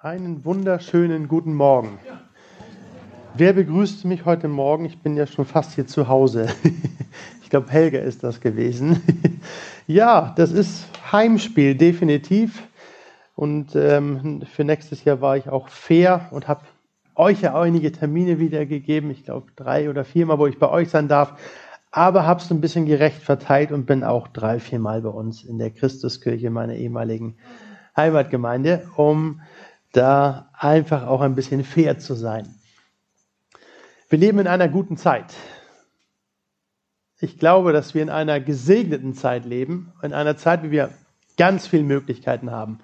Einen wunderschönen guten Morgen. Wer begrüßt mich heute Morgen? Ich bin ja schon fast hier zu Hause. Ich glaube, Helga ist das gewesen. Ja, das ist Heimspiel, definitiv. Und ähm, für nächstes Jahr war ich auch fair und habe euch ja einige Termine wiedergegeben. Ich glaube, drei oder viermal, wo ich bei euch sein darf. Aber habe es ein bisschen gerecht verteilt und bin auch drei, viermal bei uns in der Christuskirche, meiner ehemaligen Heimatgemeinde, um da einfach auch ein bisschen fair zu sein. Wir leben in einer guten Zeit. Ich glaube, dass wir in einer gesegneten Zeit leben, in einer Zeit, wie wir ganz viele Möglichkeiten haben.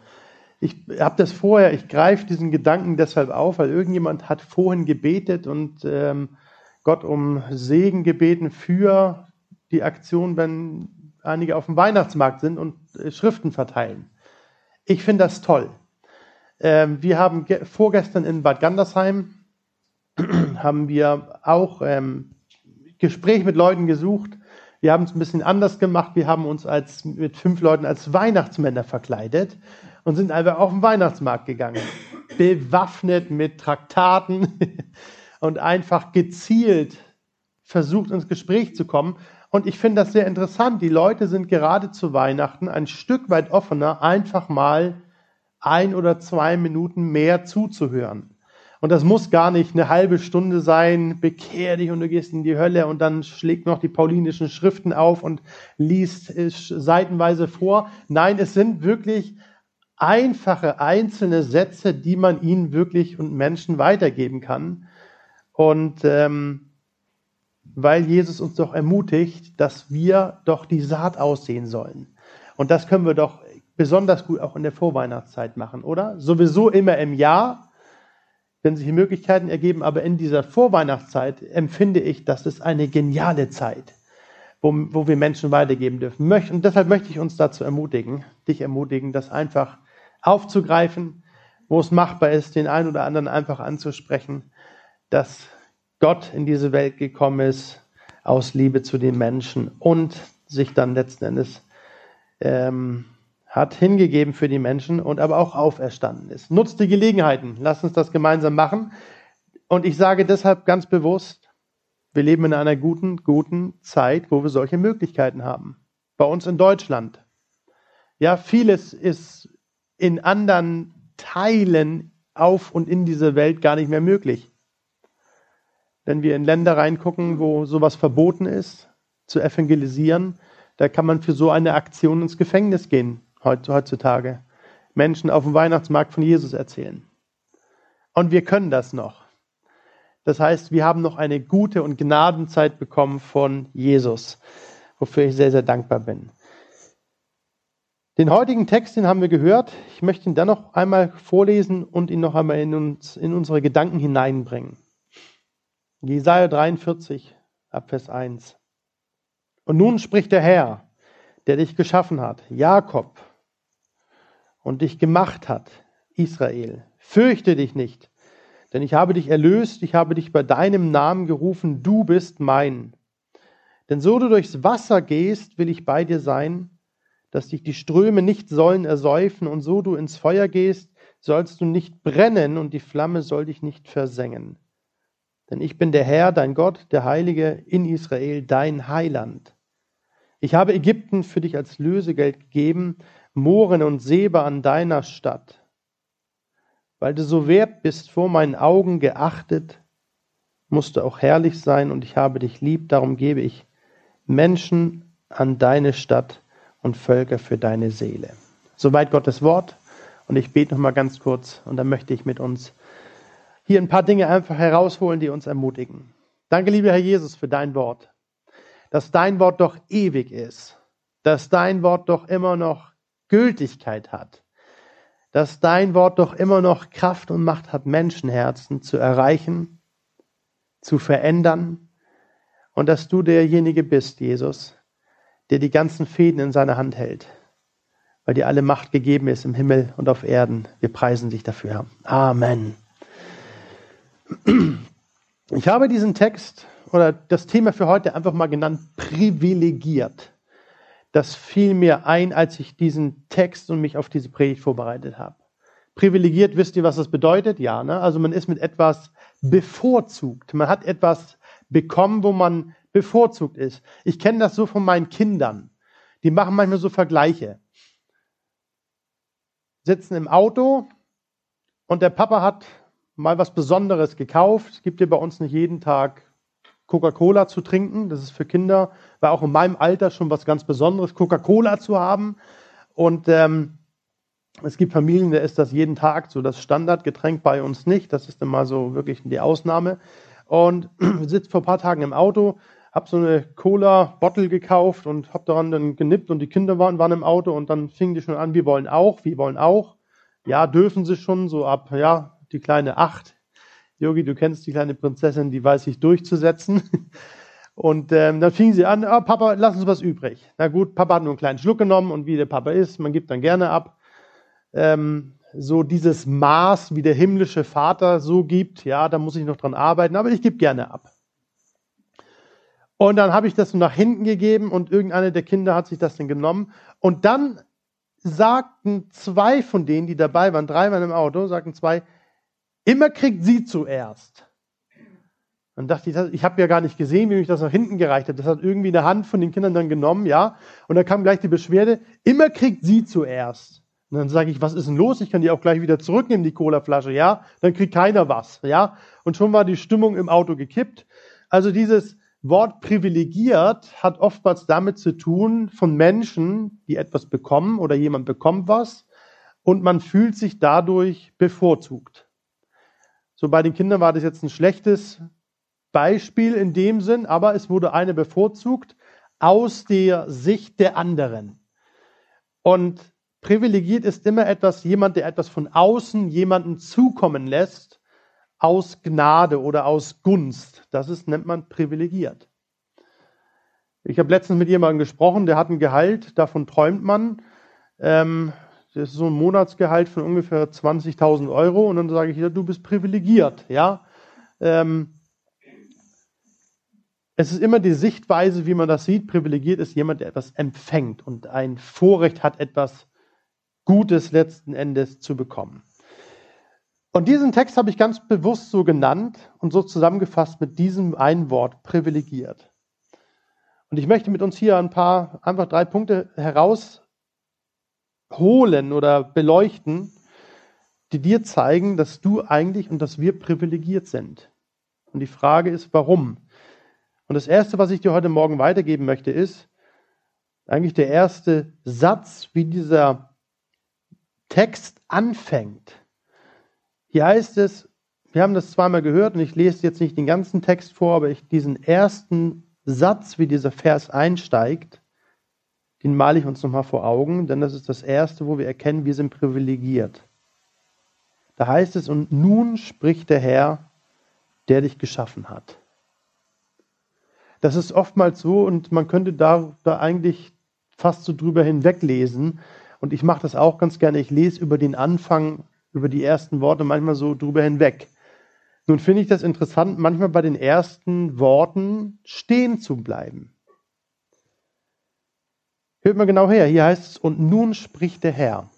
Ich habe das vorher, ich greife diesen Gedanken deshalb auf, weil irgendjemand hat vorhin gebetet und ähm, Gott um Segen gebeten für die Aktion, wenn einige auf dem Weihnachtsmarkt sind und äh, Schriften verteilen. Ich finde das toll. Ähm, wir haben vorgestern in Bad Gandersheim haben wir auch ähm, Gespräch mit Leuten gesucht. Wir haben es ein bisschen anders gemacht. Wir haben uns als, mit fünf Leuten als Weihnachtsmänner verkleidet und sind einfach auf den Weihnachtsmarkt gegangen. Bewaffnet mit Traktaten und einfach gezielt versucht, ins Gespräch zu kommen. Und ich finde das sehr interessant. Die Leute sind gerade zu Weihnachten ein Stück weit offener, einfach mal ein oder zwei Minuten mehr zuzuhören. Und das muss gar nicht eine halbe Stunde sein, bekehr dich und du gehst in die Hölle und dann schlägt noch die paulinischen Schriften auf und liest seitenweise vor. Nein, es sind wirklich einfache einzelne Sätze, die man ihnen wirklich und Menschen weitergeben kann. Und ähm, weil Jesus uns doch ermutigt, dass wir doch die Saat aussehen sollen. Und das können wir doch besonders gut auch in der Vorweihnachtszeit machen, oder? Sowieso immer im Jahr, wenn sich Möglichkeiten ergeben, aber in dieser Vorweihnachtszeit empfinde ich, das ist eine geniale Zeit, wo, wo wir Menschen weitergeben dürfen. Und deshalb möchte ich uns dazu ermutigen, dich ermutigen, das einfach aufzugreifen, wo es machbar ist, den einen oder anderen einfach anzusprechen, dass Gott in diese Welt gekommen ist aus Liebe zu den Menschen und sich dann letzten Endes ähm, hat hingegeben für die Menschen und aber auch auferstanden ist. Nutzt die Gelegenheiten. Lasst uns das gemeinsam machen. Und ich sage deshalb ganz bewusst, wir leben in einer guten, guten Zeit, wo wir solche Möglichkeiten haben. Bei uns in Deutschland. Ja, vieles ist in anderen Teilen auf und in dieser Welt gar nicht mehr möglich. Wenn wir in Länder reingucken, wo sowas verboten ist, zu evangelisieren, da kann man für so eine Aktion ins Gefängnis gehen heutzutage. Menschen auf dem Weihnachtsmarkt von Jesus erzählen. Und wir können das noch. Das heißt, wir haben noch eine gute und Gnadenzeit bekommen von Jesus, wofür ich sehr, sehr dankbar bin. Den heutigen Text, den haben wir gehört. Ich möchte ihn dann noch einmal vorlesen und ihn noch einmal in, uns, in unsere Gedanken hineinbringen. Jesaja 43, Abvers 1. Und nun spricht der Herr, der dich geschaffen hat, Jakob, und dich gemacht hat, Israel. Fürchte dich nicht, denn ich habe dich erlöst, ich habe dich bei deinem Namen gerufen, du bist mein. Denn so du durchs Wasser gehst, will ich bei dir sein, dass dich die Ströme nicht sollen ersäufen, und so du ins Feuer gehst, sollst du nicht brennen, und die Flamme soll dich nicht versengen. Denn ich bin der Herr, dein Gott, der Heilige in Israel, dein Heiland. Ich habe Ägypten für dich als Lösegeld gegeben, Mohren und Sebe an deiner Stadt. Weil du so wert bist, vor meinen Augen geachtet, musst du auch herrlich sein und ich habe dich lieb, darum gebe ich Menschen an deine Stadt und Völker für deine Seele. Soweit Gottes Wort. Und ich bete noch mal ganz kurz und dann möchte ich mit uns hier ein paar Dinge einfach herausholen, die uns ermutigen. Danke, lieber Herr Jesus, für dein Wort. Dass dein Wort doch ewig ist. Dass dein Wort doch immer noch Gültigkeit hat, dass dein Wort doch immer noch Kraft und Macht hat, Menschenherzen zu erreichen, zu verändern und dass du derjenige bist, Jesus, der die ganzen Fäden in seiner Hand hält, weil dir alle Macht gegeben ist im Himmel und auf Erden. Wir preisen dich dafür. Amen. Ich habe diesen Text oder das Thema für heute einfach mal genannt, privilegiert das fiel mir ein, als ich diesen Text und mich auf diese Predigt vorbereitet habe. Privilegiert, wisst ihr, was das bedeutet? Ja, ne? Also man ist mit etwas bevorzugt. Man hat etwas bekommen, wo man bevorzugt ist. Ich kenne das so von meinen Kindern. Die machen manchmal so Vergleiche. Sitzen im Auto und der Papa hat mal was Besonderes gekauft. Es gibt ja bei uns nicht jeden Tag Coca-Cola zu trinken. Das ist für Kinder, war auch in meinem Alter schon was ganz Besonderes, Coca-Cola zu haben. Und ähm, es gibt Familien, da ist das jeden Tag so das Standardgetränk, bei uns nicht. Das ist mal so wirklich die Ausnahme. Und sitzt vor ein paar Tagen im Auto, habe so eine Cola-Bottle gekauft und habe daran dann genippt und die Kinder waren, waren im Auto und dann fingen die schon an, wir wollen auch, wir wollen auch. Ja, dürfen sie schon so ab, ja, die kleine acht. Yogi, du kennst die kleine Prinzessin, die weiß sich durchzusetzen. Und ähm, dann fingen sie an, oh, Papa, lass uns was übrig. Na gut, Papa hat nur einen kleinen Schluck genommen und wie der Papa ist, man gibt dann gerne ab ähm, so dieses Maß, wie der himmlische Vater so gibt, ja, da muss ich noch dran arbeiten, aber ich gebe gerne ab. Und dann habe ich das so nach hinten gegeben und irgendeine der Kinder hat sich das dann genommen. Und dann sagten zwei von denen, die dabei waren, drei waren im Auto, sagten zwei, immer kriegt sie zuerst. Dann dachte ich, ich habe ja gar nicht gesehen, wie mich das nach hinten gereicht hat. Das hat irgendwie eine Hand von den Kindern dann genommen, ja. Und dann kam gleich die Beschwerde, immer kriegt sie zuerst. Und dann sage ich, was ist denn los? Ich kann die auch gleich wieder zurücknehmen, die Colaflasche, ja? Dann kriegt keiner was, ja? Und schon war die Stimmung im Auto gekippt. Also dieses Wort privilegiert hat oftmals damit zu tun von Menschen, die etwas bekommen oder jemand bekommt was und man fühlt sich dadurch bevorzugt. So bei den Kindern war das jetzt ein schlechtes Beispiel in dem Sinn, aber es wurde eine bevorzugt aus der Sicht der anderen. Und Privilegiert ist immer etwas, jemand, der etwas von außen jemanden zukommen lässt, aus Gnade oder aus Gunst. Das ist, nennt man privilegiert. Ich habe letztens mit jemandem gesprochen, der hat ein Gehalt, davon träumt man. Ähm, das ist so ein Monatsgehalt von ungefähr 20.000 Euro. Und dann sage ich, ja, du bist privilegiert. Ja? Ähm, es ist immer die Sichtweise, wie man das sieht. Privilegiert ist jemand, der etwas empfängt und ein Vorrecht hat, etwas Gutes letzten Endes zu bekommen. Und diesen Text habe ich ganz bewusst so genannt und so zusammengefasst mit diesem einen Wort privilegiert. Und ich möchte mit uns hier ein paar, einfach drei Punkte herausholen oder beleuchten, die dir zeigen, dass du eigentlich und dass wir privilegiert sind. Und die Frage ist, warum? Und das Erste, was ich dir heute Morgen weitergeben möchte, ist eigentlich der erste Satz, wie dieser Text anfängt. Hier heißt es, wir haben das zweimal gehört und ich lese jetzt nicht den ganzen Text vor, aber ich diesen ersten Satz, wie dieser Vers einsteigt, den male ich uns nochmal vor Augen, denn das ist das erste, wo wir erkennen, wir sind privilegiert. Da heißt es, und nun spricht der Herr, der dich geschaffen hat. Das ist oftmals so und man könnte da, da eigentlich fast so drüber hinweglesen, und ich mache das auch ganz gerne. Ich lese über den Anfang, über die ersten Worte manchmal so drüber hinweg. Nun finde ich das interessant, manchmal bei den ersten Worten stehen zu bleiben. Hört mal genau her. Hier heißt es, und nun spricht der Herr.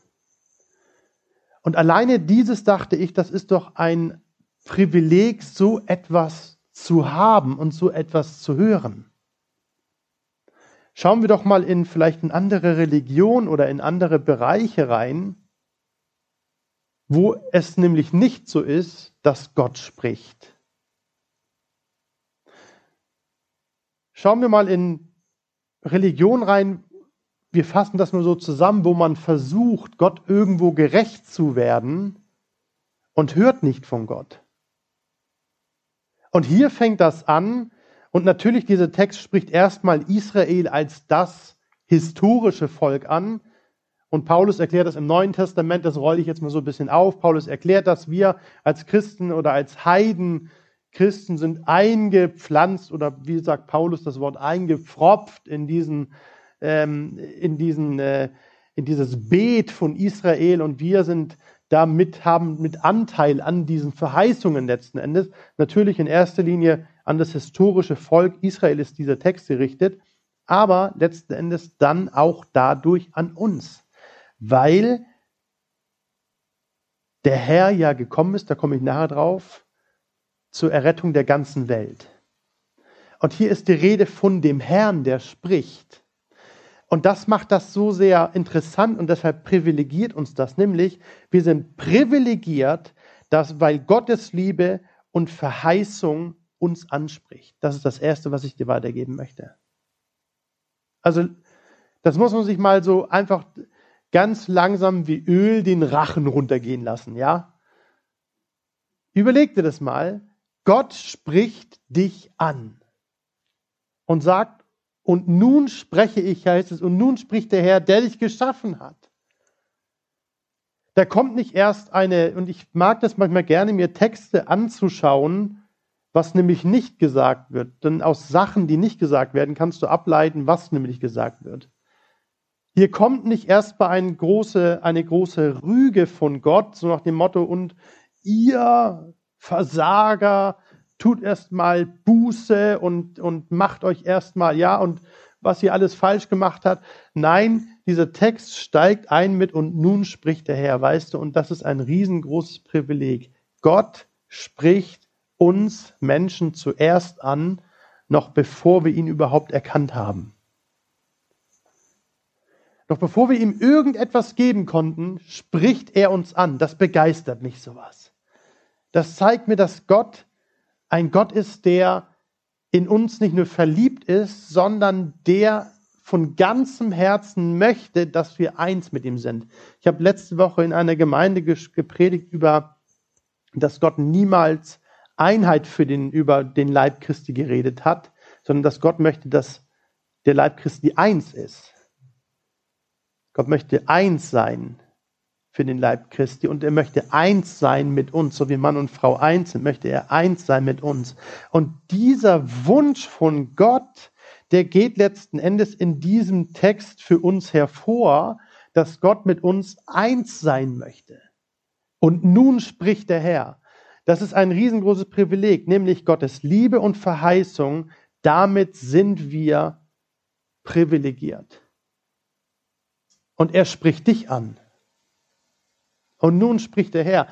Und alleine dieses dachte ich, das ist doch ein Privileg, so etwas zu haben und so etwas zu hören. Schauen wir doch mal in vielleicht eine andere Religion oder in andere Bereiche rein, wo es nämlich nicht so ist, dass Gott spricht. Schauen wir mal in Religion rein. Wir fassen das nur so zusammen, wo man versucht, Gott irgendwo gerecht zu werden und hört nicht von Gott. Und hier fängt das an, und natürlich, dieser Text spricht erstmal Israel als das historische Volk an. Und Paulus erklärt das im Neuen Testament, das rolle ich jetzt mal so ein bisschen auf. Paulus erklärt, dass wir als Christen oder als Heiden Christen sind eingepflanzt oder wie sagt Paulus das Wort eingepfropft in diesen, ähm, in diesen, äh, in dieses Beet von Israel und wir sind damit haben mit Anteil an diesen Verheißungen letzten Endes. Natürlich in erster Linie an das historische Volk Israel ist dieser Text gerichtet, aber letzten Endes dann auch dadurch an uns, weil der Herr ja gekommen ist, da komme ich nachher drauf, zur Errettung der ganzen Welt. Und hier ist die Rede von dem Herrn, der spricht. Und das macht das so sehr interessant und deshalb privilegiert uns das, nämlich wir sind privilegiert, dass, weil Gottes Liebe und Verheißung uns anspricht. Das ist das Erste, was ich dir weitergeben möchte. Also, das muss man sich mal so einfach ganz langsam wie Öl den Rachen runtergehen lassen, ja? Überleg dir das mal. Gott spricht dich an und sagt, und nun spreche ich, heißt es, und nun spricht der Herr, der dich geschaffen hat. Da kommt nicht erst eine, und ich mag das manchmal gerne, mir Texte anzuschauen, was nämlich nicht gesagt wird. Denn aus Sachen, die nicht gesagt werden, kannst du ableiten, was nämlich gesagt wird. Hier kommt nicht erst mal eine große, eine große Rüge von Gott, so nach dem Motto, und ihr Versager, tut erst mal Buße und, und macht euch erst mal, ja, und was ihr alles falsch gemacht hat. Nein, dieser Text steigt ein mit und nun spricht der Herr, weißt du, und das ist ein riesengroßes Privileg. Gott spricht uns Menschen zuerst an, noch bevor wir ihn überhaupt erkannt haben. Doch bevor wir ihm irgendetwas geben konnten, spricht er uns an. Das begeistert mich sowas. Das zeigt mir, dass Gott ein Gott ist, der in uns nicht nur verliebt ist, sondern der von ganzem Herzen möchte, dass wir eins mit ihm sind. Ich habe letzte Woche in einer Gemeinde gepredigt über, dass Gott niemals Einheit für den, über den Leib Christi geredet hat, sondern dass Gott möchte, dass der Leib Christi eins ist. Gott möchte eins sein für den Leib Christi und er möchte eins sein mit uns, so wie Mann und Frau eins sind, möchte er eins sein mit uns. Und dieser Wunsch von Gott, der geht letzten Endes in diesem Text für uns hervor, dass Gott mit uns eins sein möchte. Und nun spricht der Herr. Das ist ein riesengroßes Privileg, nämlich Gottes Liebe und Verheißung. Damit sind wir privilegiert. Und er spricht dich an. Und nun spricht der Herr,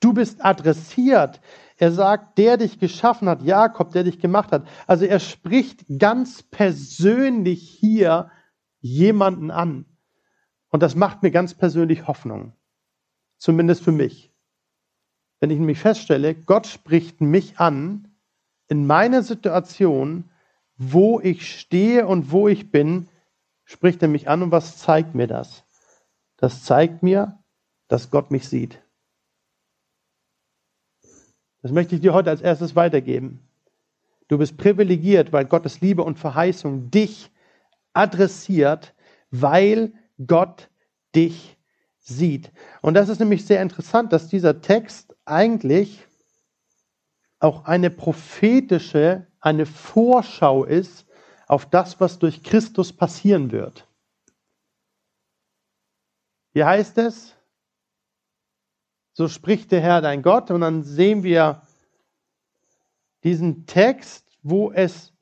du bist adressiert. Er sagt, der dich geschaffen hat, Jakob, der dich gemacht hat. Also er spricht ganz persönlich hier jemanden an. Und das macht mir ganz persönlich Hoffnung. Zumindest für mich. Wenn ich nämlich feststelle, Gott spricht mich an in meiner Situation, wo ich stehe und wo ich bin, spricht er mich an und was zeigt mir das? Das zeigt mir, dass Gott mich sieht. Das möchte ich dir heute als erstes weitergeben. Du bist privilegiert, weil Gottes Liebe und Verheißung dich adressiert, weil Gott dich sieht. Und das ist nämlich sehr interessant, dass dieser Text eigentlich auch eine prophetische, eine Vorschau ist auf das, was durch Christus passieren wird. Hier heißt es, so spricht der Herr dein Gott, und dann sehen wir diesen Text, wo es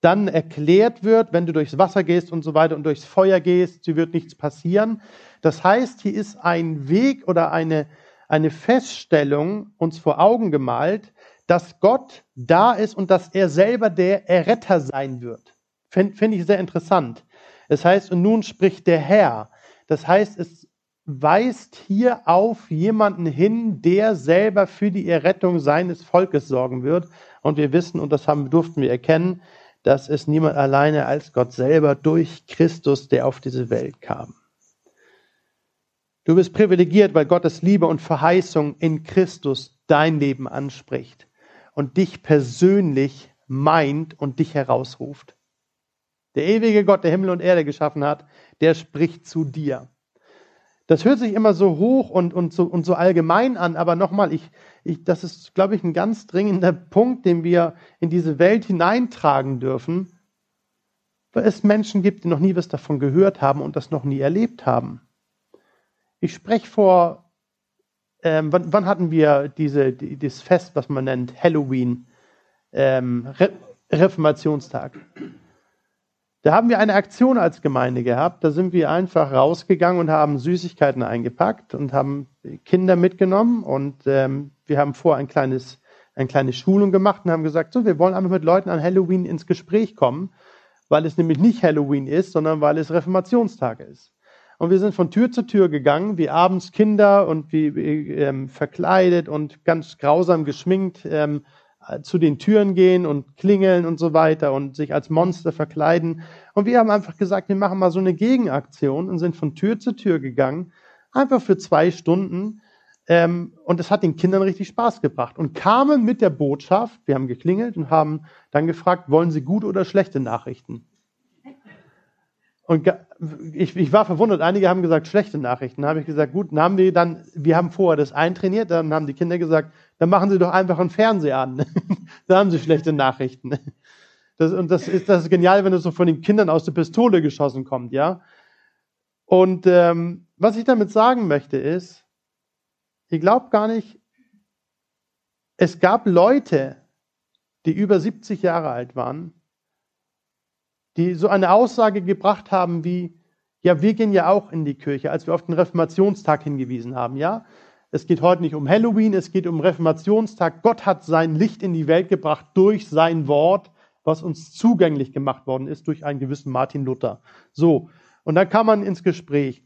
dann erklärt wird, wenn du durchs Wasser gehst und so weiter und durchs Feuer gehst, sie wird nichts passieren. Das heißt, hier ist ein Weg oder eine, eine Feststellung uns vor Augen gemalt, dass Gott da ist und dass er selber der Erretter sein wird. Finde find ich sehr interessant. Es heißt, und nun spricht der Herr. Das heißt, es weist hier auf jemanden hin, der selber für die Errettung seines Volkes sorgen wird. Und wir wissen, und das haben, durften wir erkennen, dass es niemand alleine als Gott selber durch Christus, der auf diese Welt kam. Du bist privilegiert, weil Gottes Liebe und Verheißung in Christus dein Leben anspricht und dich persönlich meint und dich herausruft. Der ewige Gott, der Himmel und Erde geschaffen hat, der spricht zu dir. Das hört sich immer so hoch und, und, so, und so allgemein an, aber nochmal, ich, ich, das ist, glaube ich, ein ganz dringender Punkt, den wir in diese Welt hineintragen dürfen, weil es Menschen gibt, die noch nie was davon gehört haben und das noch nie erlebt haben. Ich spreche vor ähm, wann, wann, hatten wir diese, die, dieses Fest, was man nennt, Halloween, ähm, Re Reformationstag? Da haben wir eine Aktion als Gemeinde gehabt. Da sind wir einfach rausgegangen und haben Süßigkeiten eingepackt und haben Kinder mitgenommen. Und ähm, wir haben vor ein kleines, eine kleine Schulung gemacht und haben gesagt, so, wir wollen einfach mit Leuten an Halloween ins Gespräch kommen, weil es nämlich nicht Halloween ist, sondern weil es Reformationstag ist. Und wir sind von Tür zu Tür gegangen, wie abends Kinder und wie ähm, verkleidet und ganz grausam geschminkt ähm, zu den Türen gehen und klingeln und so weiter und sich als Monster verkleiden. Und wir haben einfach gesagt, wir machen mal so eine Gegenaktion und sind von Tür zu Tür gegangen, einfach für zwei Stunden. Ähm, und es hat den Kindern richtig Spaß gebracht und kamen mit der Botschaft, wir haben geklingelt und haben dann gefragt, wollen Sie gute oder schlechte Nachrichten? Und ich, ich, war verwundert, einige haben gesagt, schlechte Nachrichten. Dann habe ich gesagt, gut, dann haben wir dann, wir haben vorher das eintrainiert, dann haben die Kinder gesagt, dann machen Sie doch einfach einen Fernseher an. da haben Sie schlechte Nachrichten. Das, und das ist, das ist genial, wenn es so von den Kindern aus der Pistole geschossen kommt, ja. Und ähm, was ich damit sagen möchte ist, ich glaube gar nicht, es gab Leute, die über 70 Jahre alt waren, die so eine Aussage gebracht haben wie, ja, wir gehen ja auch in die Kirche, als wir auf den Reformationstag hingewiesen haben, ja. Es geht heute nicht um Halloween, es geht um Reformationstag. Gott hat sein Licht in die Welt gebracht durch sein Wort, was uns zugänglich gemacht worden ist durch einen gewissen Martin Luther. So. Und dann kam man ins Gespräch.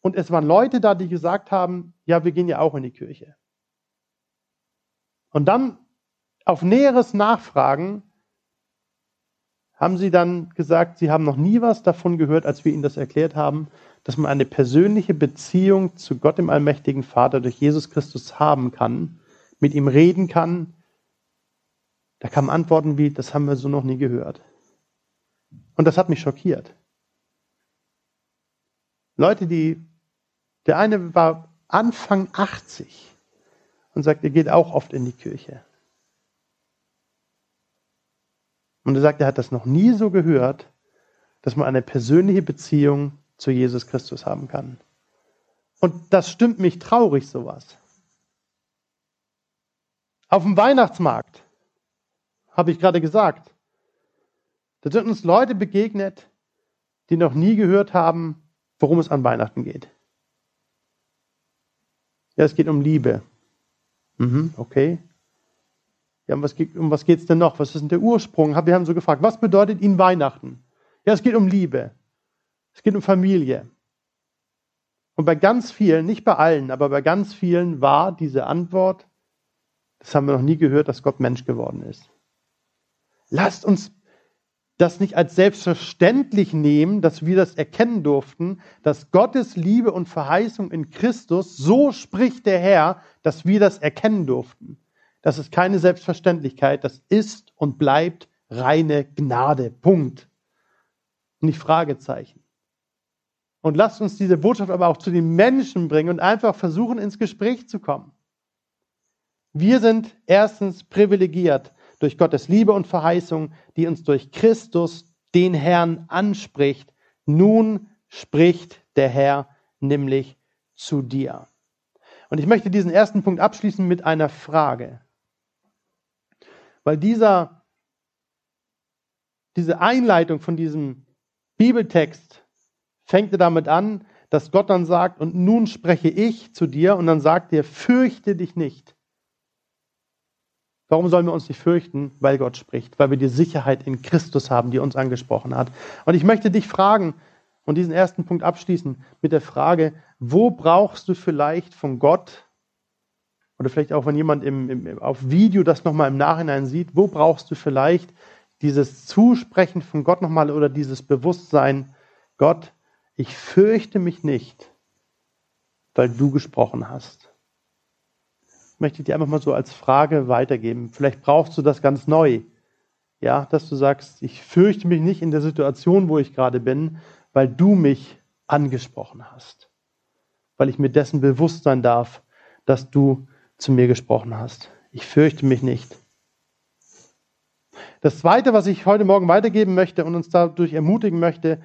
Und es waren Leute da, die gesagt haben, ja, wir gehen ja auch in die Kirche. Und dann auf näheres Nachfragen haben sie dann gesagt, sie haben noch nie was davon gehört, als wir ihnen das erklärt haben, dass man eine persönliche Beziehung zu Gott, dem allmächtigen Vater, durch Jesus Christus haben kann, mit ihm reden kann. Da kamen Antworten wie, das haben wir so noch nie gehört. Und das hat mich schockiert. Leute, die, der eine war Anfang 80 und sagt, er geht auch oft in die Kirche. Und er sagt, er hat das noch nie so gehört, dass man eine persönliche Beziehung zu Jesus Christus haben kann. Und das stimmt mich traurig, sowas. Auf dem Weihnachtsmarkt, habe ich gerade gesagt, da sind uns Leute begegnet, die noch nie gehört haben, worum es an Weihnachten geht. Ja, es geht um Liebe. Mhm, okay. Ja, um was, um was geht es denn noch? Was ist denn der Ursprung? Wir haben so gefragt, was bedeutet Ihnen Weihnachten? Ja, es geht um Liebe. Es geht um Familie. Und bei ganz vielen, nicht bei allen, aber bei ganz vielen war diese Antwort, das haben wir noch nie gehört, dass Gott Mensch geworden ist. Lasst uns das nicht als selbstverständlich nehmen, dass wir das erkennen durften, dass Gottes Liebe und Verheißung in Christus, so spricht der Herr, dass wir das erkennen durften. Das ist keine Selbstverständlichkeit, das ist und bleibt reine Gnade. Punkt. Nicht Fragezeichen. Und lasst uns diese Botschaft aber auch zu den Menschen bringen und einfach versuchen, ins Gespräch zu kommen. Wir sind erstens privilegiert durch Gottes Liebe und Verheißung, die uns durch Christus, den Herrn, anspricht. Nun spricht der Herr nämlich zu dir. Und ich möchte diesen ersten Punkt abschließen mit einer Frage. Weil dieser, diese Einleitung von diesem Bibeltext fängt damit an, dass Gott dann sagt, und nun spreche ich zu dir, und dann sagt er, fürchte dich nicht. Warum sollen wir uns nicht fürchten? Weil Gott spricht, weil wir die Sicherheit in Christus haben, die uns angesprochen hat. Und ich möchte dich fragen und diesen ersten Punkt abschließen mit der Frage, wo brauchst du vielleicht von Gott oder vielleicht auch, wenn jemand im, im, auf Video das nochmal im Nachhinein sieht, wo brauchst du vielleicht dieses Zusprechen von Gott nochmal oder dieses Bewusstsein, Gott, ich fürchte mich nicht, weil du gesprochen hast. Möchte ich dir einfach mal so als Frage weitergeben. Vielleicht brauchst du das ganz neu. Ja, dass du sagst, ich fürchte mich nicht in der Situation, wo ich gerade bin, weil du mich angesprochen hast. Weil ich mir dessen bewusst sein darf, dass du zu mir gesprochen hast. Ich fürchte mich nicht. Das Zweite, was ich heute Morgen weitergeben möchte und uns dadurch ermutigen möchte,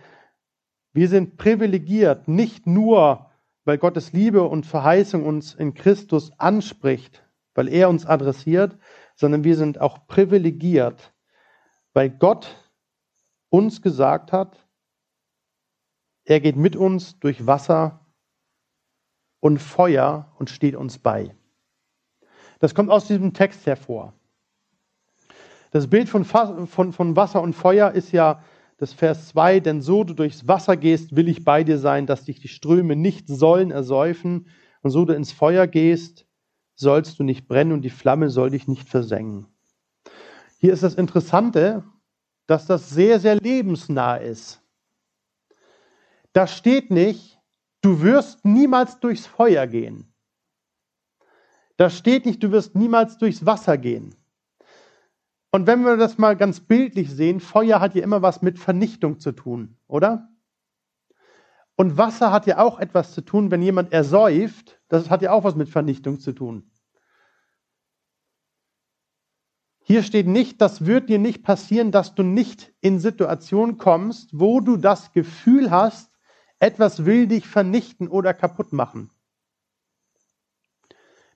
wir sind privilegiert, nicht nur, weil Gottes Liebe und Verheißung uns in Christus anspricht, weil er uns adressiert, sondern wir sind auch privilegiert, weil Gott uns gesagt hat, er geht mit uns durch Wasser und Feuer und steht uns bei. Das kommt aus diesem Text hervor. Das Bild von, von, von Wasser und Feuer ist ja das Vers 2, denn so du durchs Wasser gehst, will ich bei dir sein, dass dich die Ströme nicht sollen ersäufen, und so du ins Feuer gehst, sollst du nicht brennen und die Flamme soll dich nicht versengen. Hier ist das Interessante, dass das sehr, sehr lebensnah ist. Da steht nicht, du wirst niemals durchs Feuer gehen. Da steht nicht, du wirst niemals durchs Wasser gehen. Und wenn wir das mal ganz bildlich sehen, Feuer hat ja immer was mit Vernichtung zu tun, oder? Und Wasser hat ja auch etwas zu tun, wenn jemand ersäuft, das hat ja auch was mit Vernichtung zu tun. Hier steht nicht, das wird dir nicht passieren, dass du nicht in Situationen kommst, wo du das Gefühl hast, etwas will dich vernichten oder kaputt machen.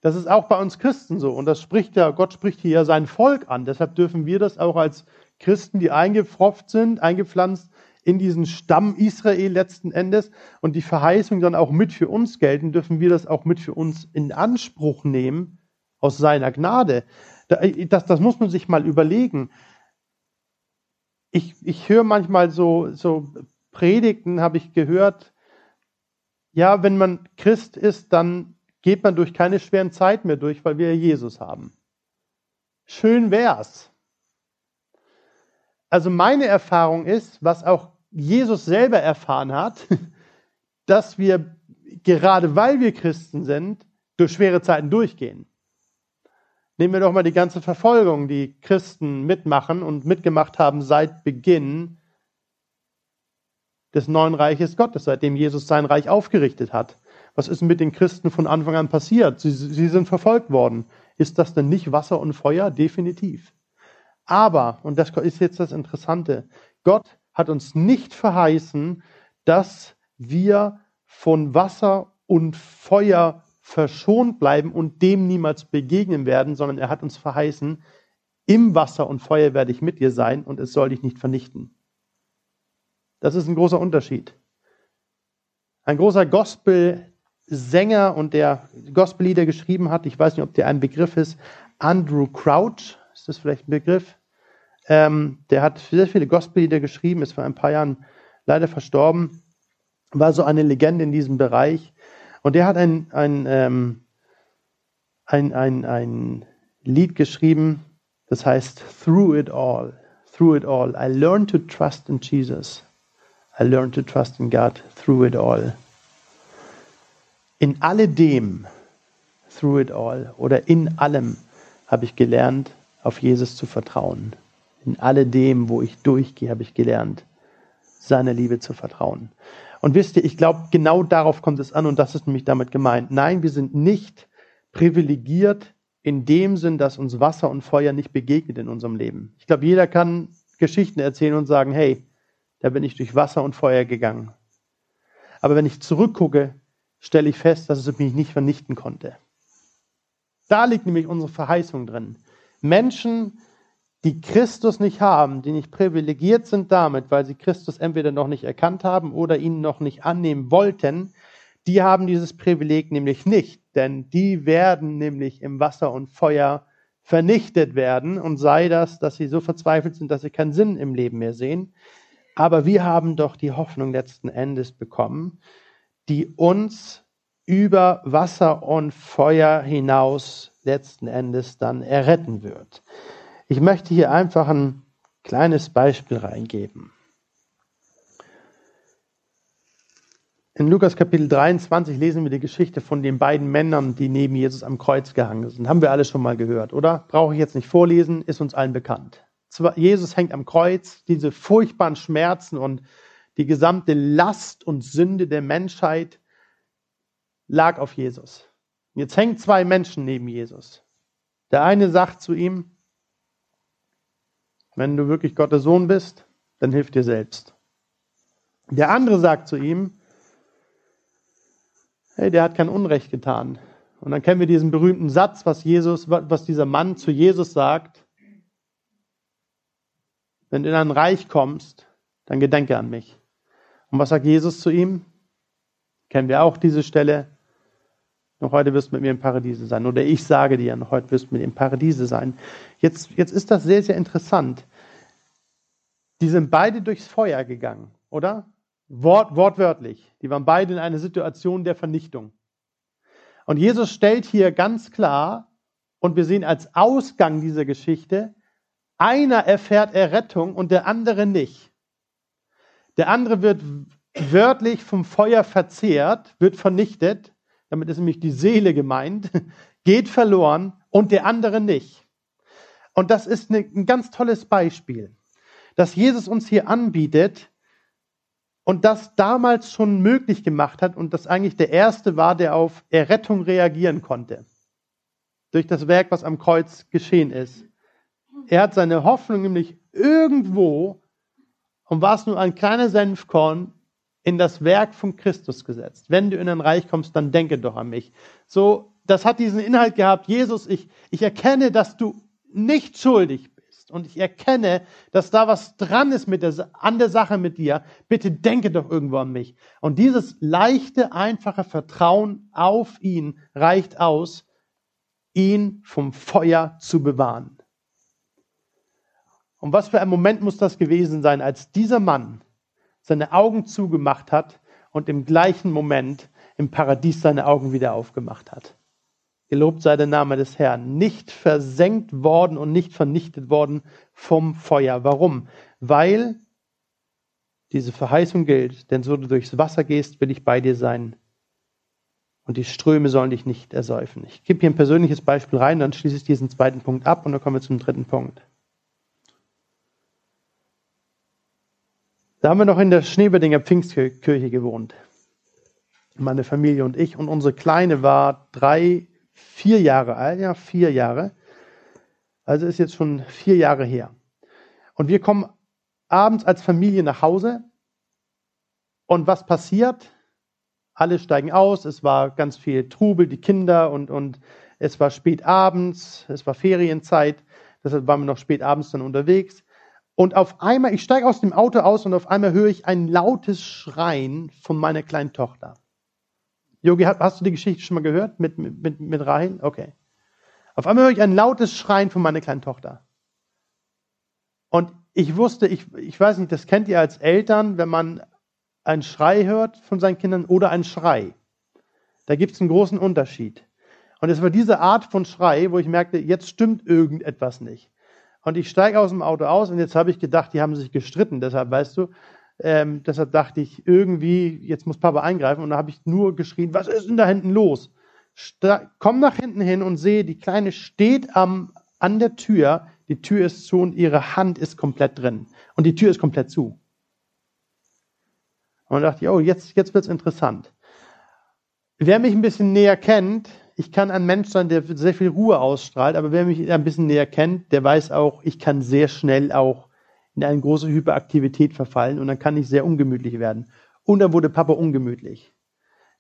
Das ist auch bei uns Christen so. Und das spricht ja, Gott spricht hier ja sein Volk an. Deshalb dürfen wir das auch als Christen, die eingepfropft sind, eingepflanzt in diesen Stamm Israel letzten Endes und die Verheißung dann auch mit für uns gelten, dürfen wir das auch mit für uns in Anspruch nehmen aus seiner Gnade. Das, das muss man sich mal überlegen. Ich, ich höre manchmal so, so Predigten, habe ich gehört, ja, wenn man Christ ist, dann geht man durch keine schweren Zeiten mehr durch, weil wir Jesus haben. Schön wär's. Also meine Erfahrung ist, was auch Jesus selber erfahren hat, dass wir gerade weil wir Christen sind, durch schwere Zeiten durchgehen. Nehmen wir doch mal die ganze Verfolgung, die Christen mitmachen und mitgemacht haben seit Beginn des neuen Reiches Gottes, seitdem Jesus sein Reich aufgerichtet hat. Was ist mit den Christen von Anfang an passiert? Sie, sie sind verfolgt worden. Ist das denn nicht Wasser und Feuer? Definitiv. Aber, und das ist jetzt das Interessante, Gott hat uns nicht verheißen, dass wir von Wasser und Feuer verschont bleiben und dem niemals begegnen werden, sondern er hat uns verheißen, im Wasser und Feuer werde ich mit dir sein und es soll dich nicht vernichten. Das ist ein großer Unterschied. Ein großer Gospel-Sänger und der Gospellieder geschrieben hat, ich weiß nicht, ob der ein Begriff ist, Andrew Crouch, ist das vielleicht ein Begriff? Ähm, der hat sehr viele Gospellieder geschrieben, ist vor ein paar Jahren leider verstorben, war so eine Legende in diesem Bereich. Und der hat ein, ein, ähm, ein, ein, ein Lied geschrieben, das heißt Through It All. Through It All. I learned to trust in Jesus. I learned to trust in God through it all. In alledem, through it all, oder in allem habe ich gelernt, auf Jesus zu vertrauen. In alledem, wo ich durchgehe, habe ich gelernt, seiner Liebe zu vertrauen. Und wisst ihr, ich glaube, genau darauf kommt es an und das ist nämlich damit gemeint. Nein, wir sind nicht privilegiert in dem Sinn, dass uns Wasser und Feuer nicht begegnet in unserem Leben. Ich glaube, jeder kann Geschichten erzählen und sagen, hey, da bin ich durch Wasser und Feuer gegangen. Aber wenn ich zurückgucke, stelle ich fest, dass es mich nicht vernichten konnte. Da liegt nämlich unsere Verheißung drin. Menschen, die Christus nicht haben, die nicht privilegiert sind damit, weil sie Christus entweder noch nicht erkannt haben oder ihn noch nicht annehmen wollten, die haben dieses Privileg nämlich nicht, denn die werden nämlich im Wasser und Feuer vernichtet werden und sei das, dass sie so verzweifelt sind, dass sie keinen Sinn im Leben mehr sehen. Aber wir haben doch die Hoffnung letzten Endes bekommen, die uns über Wasser und Feuer hinaus letzten Endes dann erretten wird. Ich möchte hier einfach ein kleines Beispiel reingeben. In Lukas Kapitel 23 lesen wir die Geschichte von den beiden Männern, die neben Jesus am Kreuz gehangen sind. Haben wir alle schon mal gehört, oder? Brauche ich jetzt nicht vorlesen, ist uns allen bekannt. Jesus hängt am Kreuz, diese furchtbaren Schmerzen und die gesamte Last und Sünde der Menschheit lag auf Jesus. Jetzt hängen zwei Menschen neben Jesus. Der eine sagt zu ihm, wenn du wirklich Gottes Sohn bist, dann hilf dir selbst. Der andere sagt zu ihm, hey, der hat kein Unrecht getan. Und dann kennen wir diesen berühmten Satz, was Jesus, was dieser Mann zu Jesus sagt. Wenn du in ein Reich kommst, dann gedenke an mich. Und was sagt Jesus zu ihm? Kennen wir auch diese Stelle. Noch heute wirst du mit mir im Paradiese sein. Oder ich sage dir, noch heute wirst du mit mir im Paradiese sein. Jetzt, jetzt ist das sehr, sehr interessant. Die sind beide durchs Feuer gegangen, oder? Wort, wortwörtlich. Die waren beide in einer Situation der Vernichtung. Und Jesus stellt hier ganz klar, und wir sehen als Ausgang dieser Geschichte, einer erfährt Errettung und der andere nicht. Der andere wird wörtlich vom Feuer verzehrt, wird vernichtet, damit ist nämlich die Seele gemeint, geht verloren und der andere nicht. Und das ist ein ganz tolles Beispiel, dass Jesus uns hier anbietet und das damals schon möglich gemacht hat und das eigentlich der Erste war, der auf Errettung reagieren konnte. Durch das Werk, was am Kreuz geschehen ist. Er hat seine Hoffnung nämlich irgendwo, und war es nur ein kleiner Senfkorn, in das Werk von Christus gesetzt. Wenn du in ein Reich kommst, dann denke doch an mich. So, das hat diesen Inhalt gehabt. Jesus, ich, ich erkenne, dass du nicht schuldig bist. Und ich erkenne, dass da was dran ist mit der, an der Sache mit dir. Bitte denke doch irgendwo an mich. Und dieses leichte, einfache Vertrauen auf ihn reicht aus, ihn vom Feuer zu bewahren. Und was für ein Moment muss das gewesen sein, als dieser Mann seine Augen zugemacht hat und im gleichen Moment im Paradies seine Augen wieder aufgemacht hat. Gelobt sei der Name des Herrn. Nicht versenkt worden und nicht vernichtet worden vom Feuer. Warum? Weil diese Verheißung gilt, denn so du durchs Wasser gehst, will ich bei dir sein. Und die Ströme sollen dich nicht ersäufen. Ich gebe hier ein persönliches Beispiel rein, dann schließe ich diesen zweiten Punkt ab und dann kommen wir zum dritten Punkt. Da haben wir noch in der Schneeberdinger Pfingstkirche gewohnt. Meine Familie und ich. Und unsere Kleine war drei, vier Jahre alt. Ja, vier Jahre. Also ist jetzt schon vier Jahre her. Und wir kommen abends als Familie nach Hause. Und was passiert? Alle steigen aus. Es war ganz viel Trubel, die Kinder und, und es war spät abends. Es war Ferienzeit. Deshalb waren wir noch spät abends dann unterwegs. Und auf einmal, ich steige aus dem Auto aus und auf einmal höre ich ein lautes Schreien von meiner kleinen Tochter. Yogi, hast du die Geschichte schon mal gehört mit, mit, mit Rahel? Okay. Auf einmal höre ich ein lautes Schreien von meiner kleinen Tochter. Und ich wusste, ich, ich weiß nicht, das kennt ihr als Eltern, wenn man einen Schrei hört von seinen Kindern oder einen Schrei. Da gibt es einen großen Unterschied. Und es war diese Art von Schrei, wo ich merkte, jetzt stimmt irgendetwas nicht. Und ich steige aus dem Auto aus und jetzt habe ich gedacht, die haben sich gestritten. Deshalb, weißt du, ähm, deshalb dachte ich, irgendwie, jetzt muss Papa eingreifen. Und da habe ich nur geschrien, was ist denn da hinten los? Sta komm nach hinten hin und sehe, die Kleine steht am, an der Tür, die Tür ist zu und ihre Hand ist komplett drin. Und die Tür ist komplett zu. Und da dachte ich, oh, jetzt, jetzt wird's interessant. Wer mich ein bisschen näher kennt, ich kann ein Mensch sein, der sehr viel Ruhe ausstrahlt, aber wer mich ein bisschen näher kennt, der weiß auch, ich kann sehr schnell auch in eine große Hyperaktivität verfallen und dann kann ich sehr ungemütlich werden. Und dann wurde Papa ungemütlich.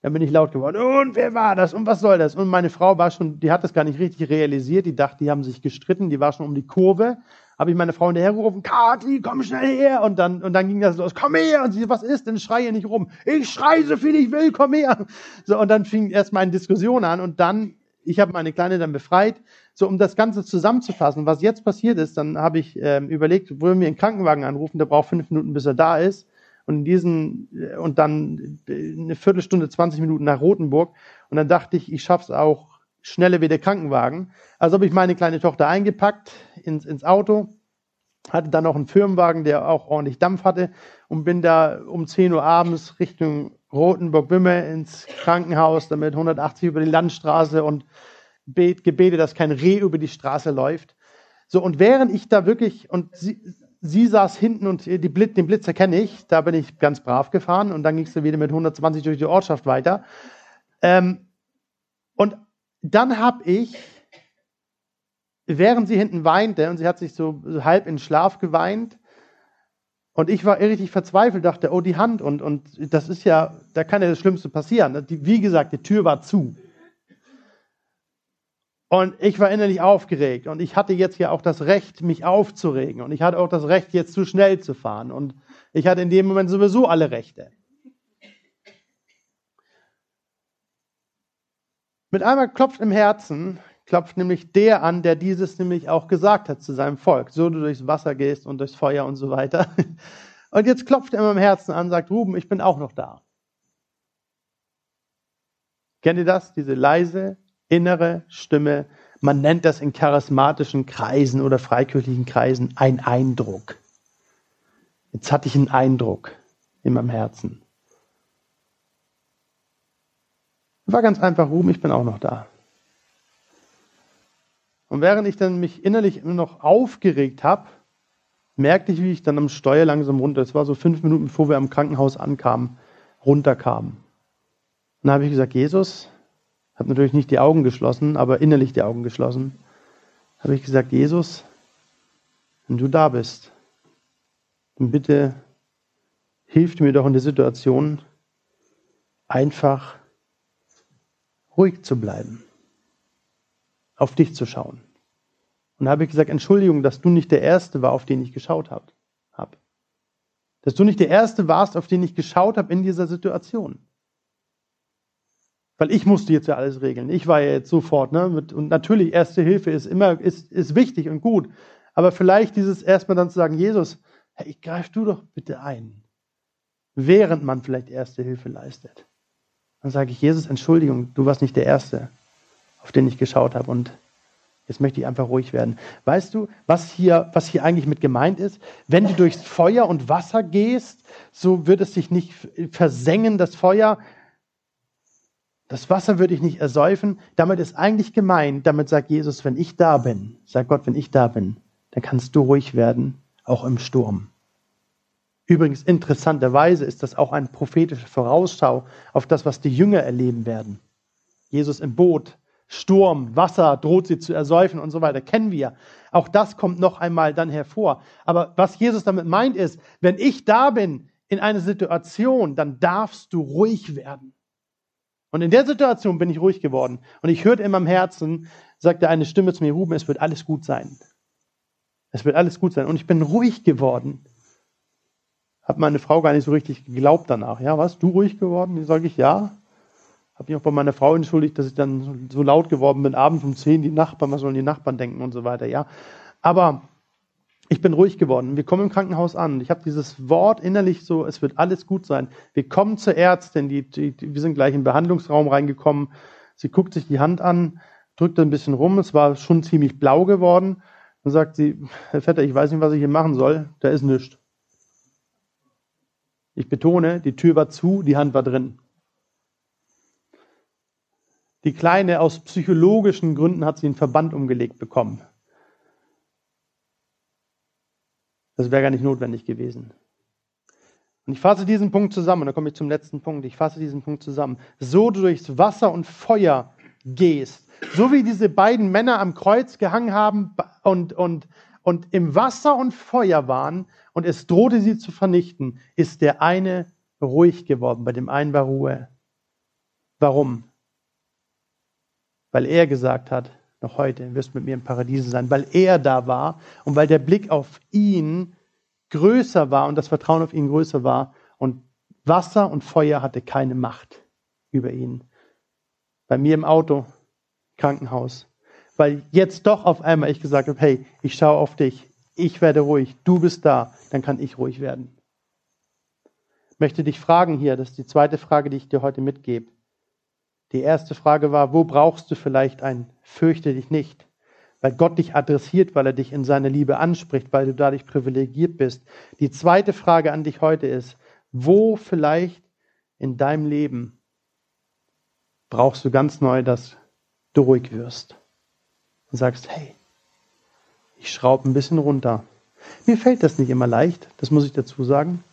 Dann bin ich laut geworden. Und wer war das? Und was soll das? Und meine Frau war schon, die hat das gar nicht richtig realisiert. Die dachte, die haben sich gestritten. Die war schon um die Kurve habe ich meine Frau hinterhergerufen, Kathi, komm schnell her. Und dann, und dann ging das los, komm her. Und sie, was ist denn? Schreie nicht rum. Ich schreie so viel ich will, komm her. So, und dann fing erst meine Diskussion an und dann, ich habe meine Kleine dann befreit. So, um das Ganze zusammenzufassen, was jetzt passiert ist, dann habe ich ähm, überlegt, wollen wir einen Krankenwagen anrufen, der braucht fünf Minuten, bis er da ist. Und in diesen, äh, und dann äh, eine Viertelstunde, 20 Minuten nach Rothenburg. Und dann dachte ich, ich schaff's auch schneller wie der Krankenwagen. Also habe ich meine kleine Tochter eingepackt ins, ins Auto, hatte dann noch einen Firmenwagen, der auch ordentlich Dampf hatte und bin da um 10 Uhr abends Richtung Rotenburg-Wimmer ins Krankenhaus, damit 180 über die Landstraße und bet, gebete, dass kein Reh über die Straße läuft. So, und während ich da wirklich, und sie, sie saß hinten und Blitz, den Blitz erkenne ich, da bin ich ganz brav gefahren und dann ging es wieder mit 120 durch die Ortschaft weiter. Ähm, und dann habe ich, während sie hinten weinte, und sie hat sich so halb in Schlaf geweint, und ich war richtig verzweifelt, dachte, oh, die Hand, und, und das ist ja, da kann ja das Schlimmste passieren. Wie gesagt, die Tür war zu. Und ich war innerlich aufgeregt und ich hatte jetzt ja auch das Recht, mich aufzuregen und ich hatte auch das Recht, jetzt zu schnell zu fahren und ich hatte in dem Moment sowieso alle Rechte. Mit einmal klopft im Herzen, klopft nämlich der an, der dieses nämlich auch gesagt hat zu seinem Volk. So du durchs Wasser gehst und durchs Feuer und so weiter. Und jetzt klopft er meinem Herzen an, sagt, Ruben, ich bin auch noch da. Kennt ihr das? Diese leise, innere Stimme. Man nennt das in charismatischen Kreisen oder freikirchlichen Kreisen ein Eindruck. Jetzt hatte ich einen Eindruck in meinem Herzen. War ganz einfach, Ruhm, ich bin auch noch da. Und während ich dann mich innerlich immer noch aufgeregt habe, merkte ich, wie ich dann am Steuer langsam runter, es war so fünf Minuten, bevor wir am Krankenhaus ankamen, runterkamen. Und dann habe ich gesagt, Jesus, habe natürlich nicht die Augen geschlossen, aber innerlich die Augen geschlossen, habe ich gesagt, Jesus, wenn du da bist, dann bitte hilf mir doch in der Situation, einfach ruhig zu bleiben, auf dich zu schauen. Und da habe ich gesagt, Entschuldigung, dass du nicht der Erste war, auf den ich geschaut habe. Dass du nicht der Erste warst, auf den ich geschaut habe in dieser Situation. Weil ich musste jetzt ja alles regeln. Ich war ja jetzt sofort, ne? und natürlich, Erste Hilfe ist immer, ist, ist wichtig und gut. Aber vielleicht dieses erstmal dann zu sagen, Jesus, hey, greif du doch bitte ein. Während man vielleicht Erste Hilfe leistet. Dann sage ich, Jesus, Entschuldigung, du warst nicht der Erste, auf den ich geschaut habe. Und jetzt möchte ich einfach ruhig werden. Weißt du, was hier, was hier eigentlich mit gemeint ist? Wenn du durchs Feuer und Wasser gehst, so wird es sich nicht versengen, das Feuer, das Wasser würde ich nicht ersäufen. Damit ist eigentlich gemeint, damit sagt Jesus, wenn ich da bin, sagt Gott, wenn ich da bin, dann kannst du ruhig werden, auch im Sturm. Übrigens, interessanterweise ist das auch eine prophetische Vorausschau auf das, was die Jünger erleben werden. Jesus im Boot, Sturm, Wasser droht sie zu ersäufen und so weiter, kennen wir. Auch das kommt noch einmal dann hervor. Aber was Jesus damit meint ist, wenn ich da bin in einer Situation, dann darfst du ruhig werden. Und in der Situation bin ich ruhig geworden. Und ich hörte in meinem Herzen, sagte eine Stimme zu mir, Ruben, es wird alles gut sein. Es wird alles gut sein. Und ich bin ruhig geworden. Hat meine Frau gar nicht so richtig geglaubt danach. Ja, was? Du ruhig geworden? Die sage ich, ja. Habe mich auch bei meiner Frau entschuldigt, dass ich dann so laut geworden bin, abends um zehn, die Nachbarn, was sollen die Nachbarn denken und so weiter. Ja, aber ich bin ruhig geworden. Wir kommen im Krankenhaus an. Ich habe dieses Wort innerlich so, es wird alles gut sein. Wir kommen zur Ärztin, die, die, die, wir sind gleich in den Behandlungsraum reingekommen. Sie guckt sich die Hand an, drückt ein bisschen rum. Es war schon ziemlich blau geworden. Dann sagt sie, Herr Vetter, ich weiß nicht, was ich hier machen soll. Da ist nichts. Ich betone, die Tür war zu, die Hand war drin. Die Kleine aus psychologischen Gründen hat sie einen Verband umgelegt bekommen. Das wäre gar nicht notwendig gewesen. Und ich fasse diesen Punkt zusammen, dann komme ich zum letzten Punkt. Ich fasse diesen Punkt zusammen. So du durchs Wasser und Feuer gehst, so wie diese beiden Männer am Kreuz gehangen haben und, und, und im Wasser und Feuer waren und es drohte sie zu vernichten, ist der eine ruhig geworden, bei dem einen war Ruhe. Warum? Weil er gesagt hat, noch heute wirst du mit mir im Paradiese sein, weil er da war und weil der Blick auf ihn größer war und das Vertrauen auf ihn größer war und Wasser und Feuer hatte keine Macht über ihn. Bei mir im Auto, Krankenhaus, weil jetzt doch auf einmal ich gesagt habe, hey, ich schaue auf dich, ich werde ruhig, du bist da, dann kann ich ruhig werden. Ich möchte dich fragen hier, das ist die zweite Frage, die ich dir heute mitgebe. Die erste Frage war, wo brauchst du vielleicht ein Fürchte dich nicht? Weil Gott dich adressiert, weil er dich in seine Liebe anspricht, weil du dadurch privilegiert bist. Die zweite Frage an dich heute ist, wo vielleicht in deinem Leben brauchst du ganz neu, dass du ruhig wirst und sagst, hey, ich schraube ein bisschen runter. Mir fällt das nicht immer leicht, das muss ich dazu sagen.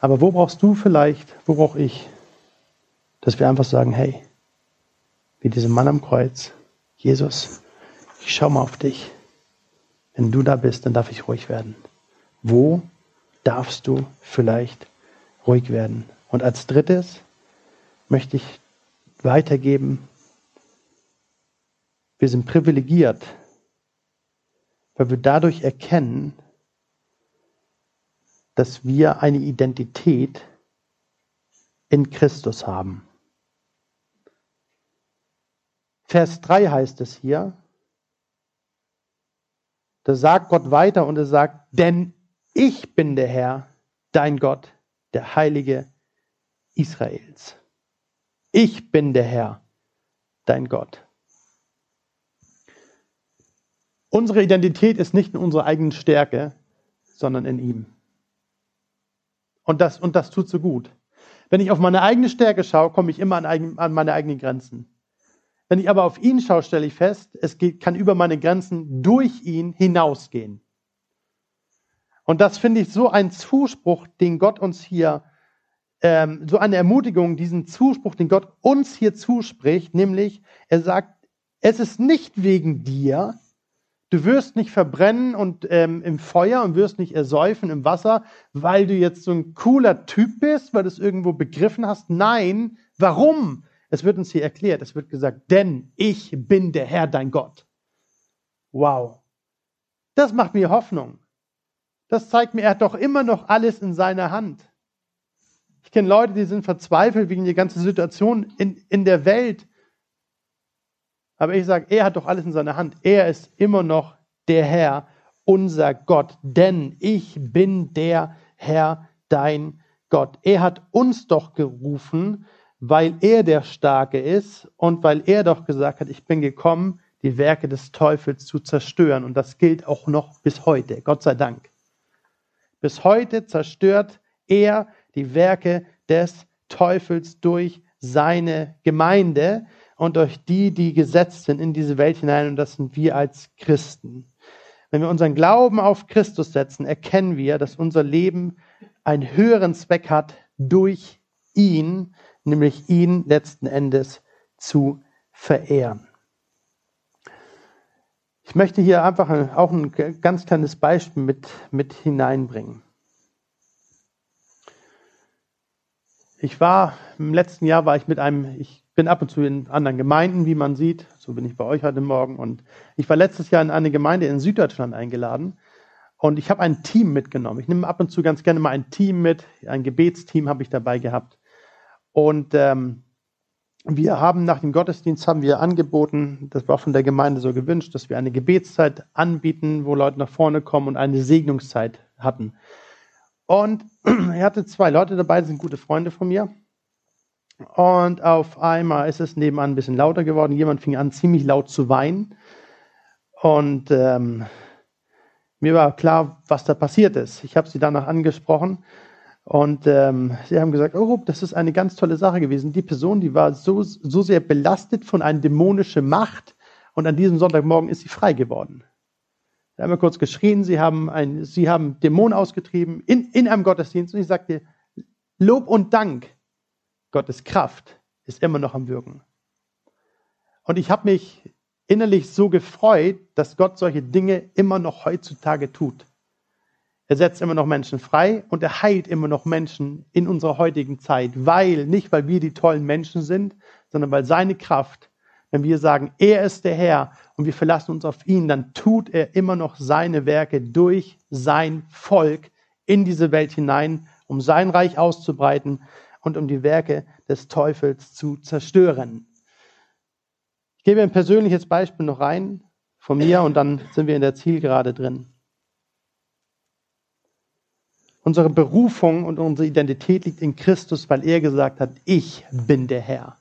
Aber wo brauchst du vielleicht, wo brauche ich dass wir einfach sagen, hey, wie dieser Mann am Kreuz, Jesus, ich schau mal auf dich. Wenn du da bist, dann darf ich ruhig werden. Wo darfst du vielleicht ruhig werden? Und als drittes möchte ich weitergeben, Wir sind privilegiert, weil wir dadurch erkennen, dass wir eine Identität in Christus haben. Vers 3 heißt es hier, da sagt Gott weiter und er sagt, denn ich bin der Herr, dein Gott, der Heilige Israels. Ich bin der Herr, dein Gott. Unsere Identität ist nicht in unserer eigenen Stärke, sondern in ihm. Und das, und das tut so gut. Wenn ich auf meine eigene Stärke schaue, komme ich immer an, eigen, an meine eigenen Grenzen. Wenn ich aber auf ihn schaue, stelle ich fest, es geht, kann über meine Grenzen durch ihn hinausgehen. Und das finde ich so ein Zuspruch, den Gott uns hier, ähm, so eine Ermutigung, diesen Zuspruch, den Gott uns hier zuspricht, nämlich er sagt, es ist nicht wegen dir, du wirst nicht verbrennen und ähm, im Feuer und wirst nicht ersäufen im Wasser, weil du jetzt so ein cooler Typ bist, weil du es irgendwo begriffen hast. Nein, warum? Es wird uns hier erklärt, es wird gesagt, denn ich bin der Herr, dein Gott. Wow. Das macht mir Hoffnung. Das zeigt mir, er hat doch immer noch alles in seiner Hand. Ich kenne Leute, die sind verzweifelt wegen der ganzen Situation in, in der Welt. Aber ich sage, er hat doch alles in seiner Hand. Er ist immer noch der Herr, unser Gott. Denn ich bin der Herr, dein Gott. Er hat uns doch gerufen, weil er der Starke ist und weil er doch gesagt hat, ich bin gekommen, die Werke des Teufels zu zerstören. Und das gilt auch noch bis heute, Gott sei Dank. Bis heute zerstört er die Werke des Teufels durch seine Gemeinde und durch die, die gesetzt sind in diese Welt hinein. Und das sind wir als Christen. Wenn wir unseren Glauben auf Christus setzen, erkennen wir, dass unser Leben einen höheren Zweck hat durch ihn, nämlich ihn letzten Endes zu verehren. Ich möchte hier einfach auch ein ganz kleines Beispiel mit, mit hineinbringen. Ich war, im letzten Jahr war ich mit einem, ich bin ab und zu in anderen Gemeinden, wie man sieht, so bin ich bei euch heute Morgen und ich war letztes Jahr in eine Gemeinde in Süddeutschland eingeladen und ich habe ein Team mitgenommen. Ich nehme ab und zu ganz gerne mal ein Team mit, ein Gebetsteam habe ich dabei gehabt. Und ähm, wir haben nach dem Gottesdienst haben wir angeboten, das war von der Gemeinde so gewünscht, dass wir eine Gebetszeit anbieten, wo Leute nach vorne kommen und eine Segnungszeit hatten. Und er hatte zwei Leute dabei, sind gute Freunde von mir. Und auf einmal ist es nebenan ein bisschen lauter geworden. Jemand fing an, ziemlich laut zu weinen. Und ähm, mir war klar, was da passiert ist. Ich habe sie danach angesprochen und ähm, sie haben gesagt, oh, das ist eine ganz tolle Sache gewesen. Die Person, die war so, so sehr belastet von einer dämonischen Macht und an diesem Sonntagmorgen ist sie frei geworden. Sie haben mir kurz geschrien, sie haben, ein, sie haben Dämonen ausgetrieben in, in einem Gottesdienst und ich sagte, Lob und Dank, Gottes Kraft ist immer noch am Wirken. Und ich habe mich innerlich so gefreut, dass Gott solche Dinge immer noch heutzutage tut. Er setzt immer noch Menschen frei und er heilt immer noch Menschen in unserer heutigen Zeit, weil, nicht weil wir die tollen Menschen sind, sondern weil seine Kraft, wenn wir sagen, er ist der Herr und wir verlassen uns auf ihn, dann tut er immer noch seine Werke durch sein Volk in diese Welt hinein, um sein Reich auszubreiten und um die Werke des Teufels zu zerstören. Ich gebe ein persönliches Beispiel noch rein von mir und dann sind wir in der Zielgerade drin. Unsere Berufung und unsere Identität liegt in Christus, weil er gesagt hat, ich bin der Herr.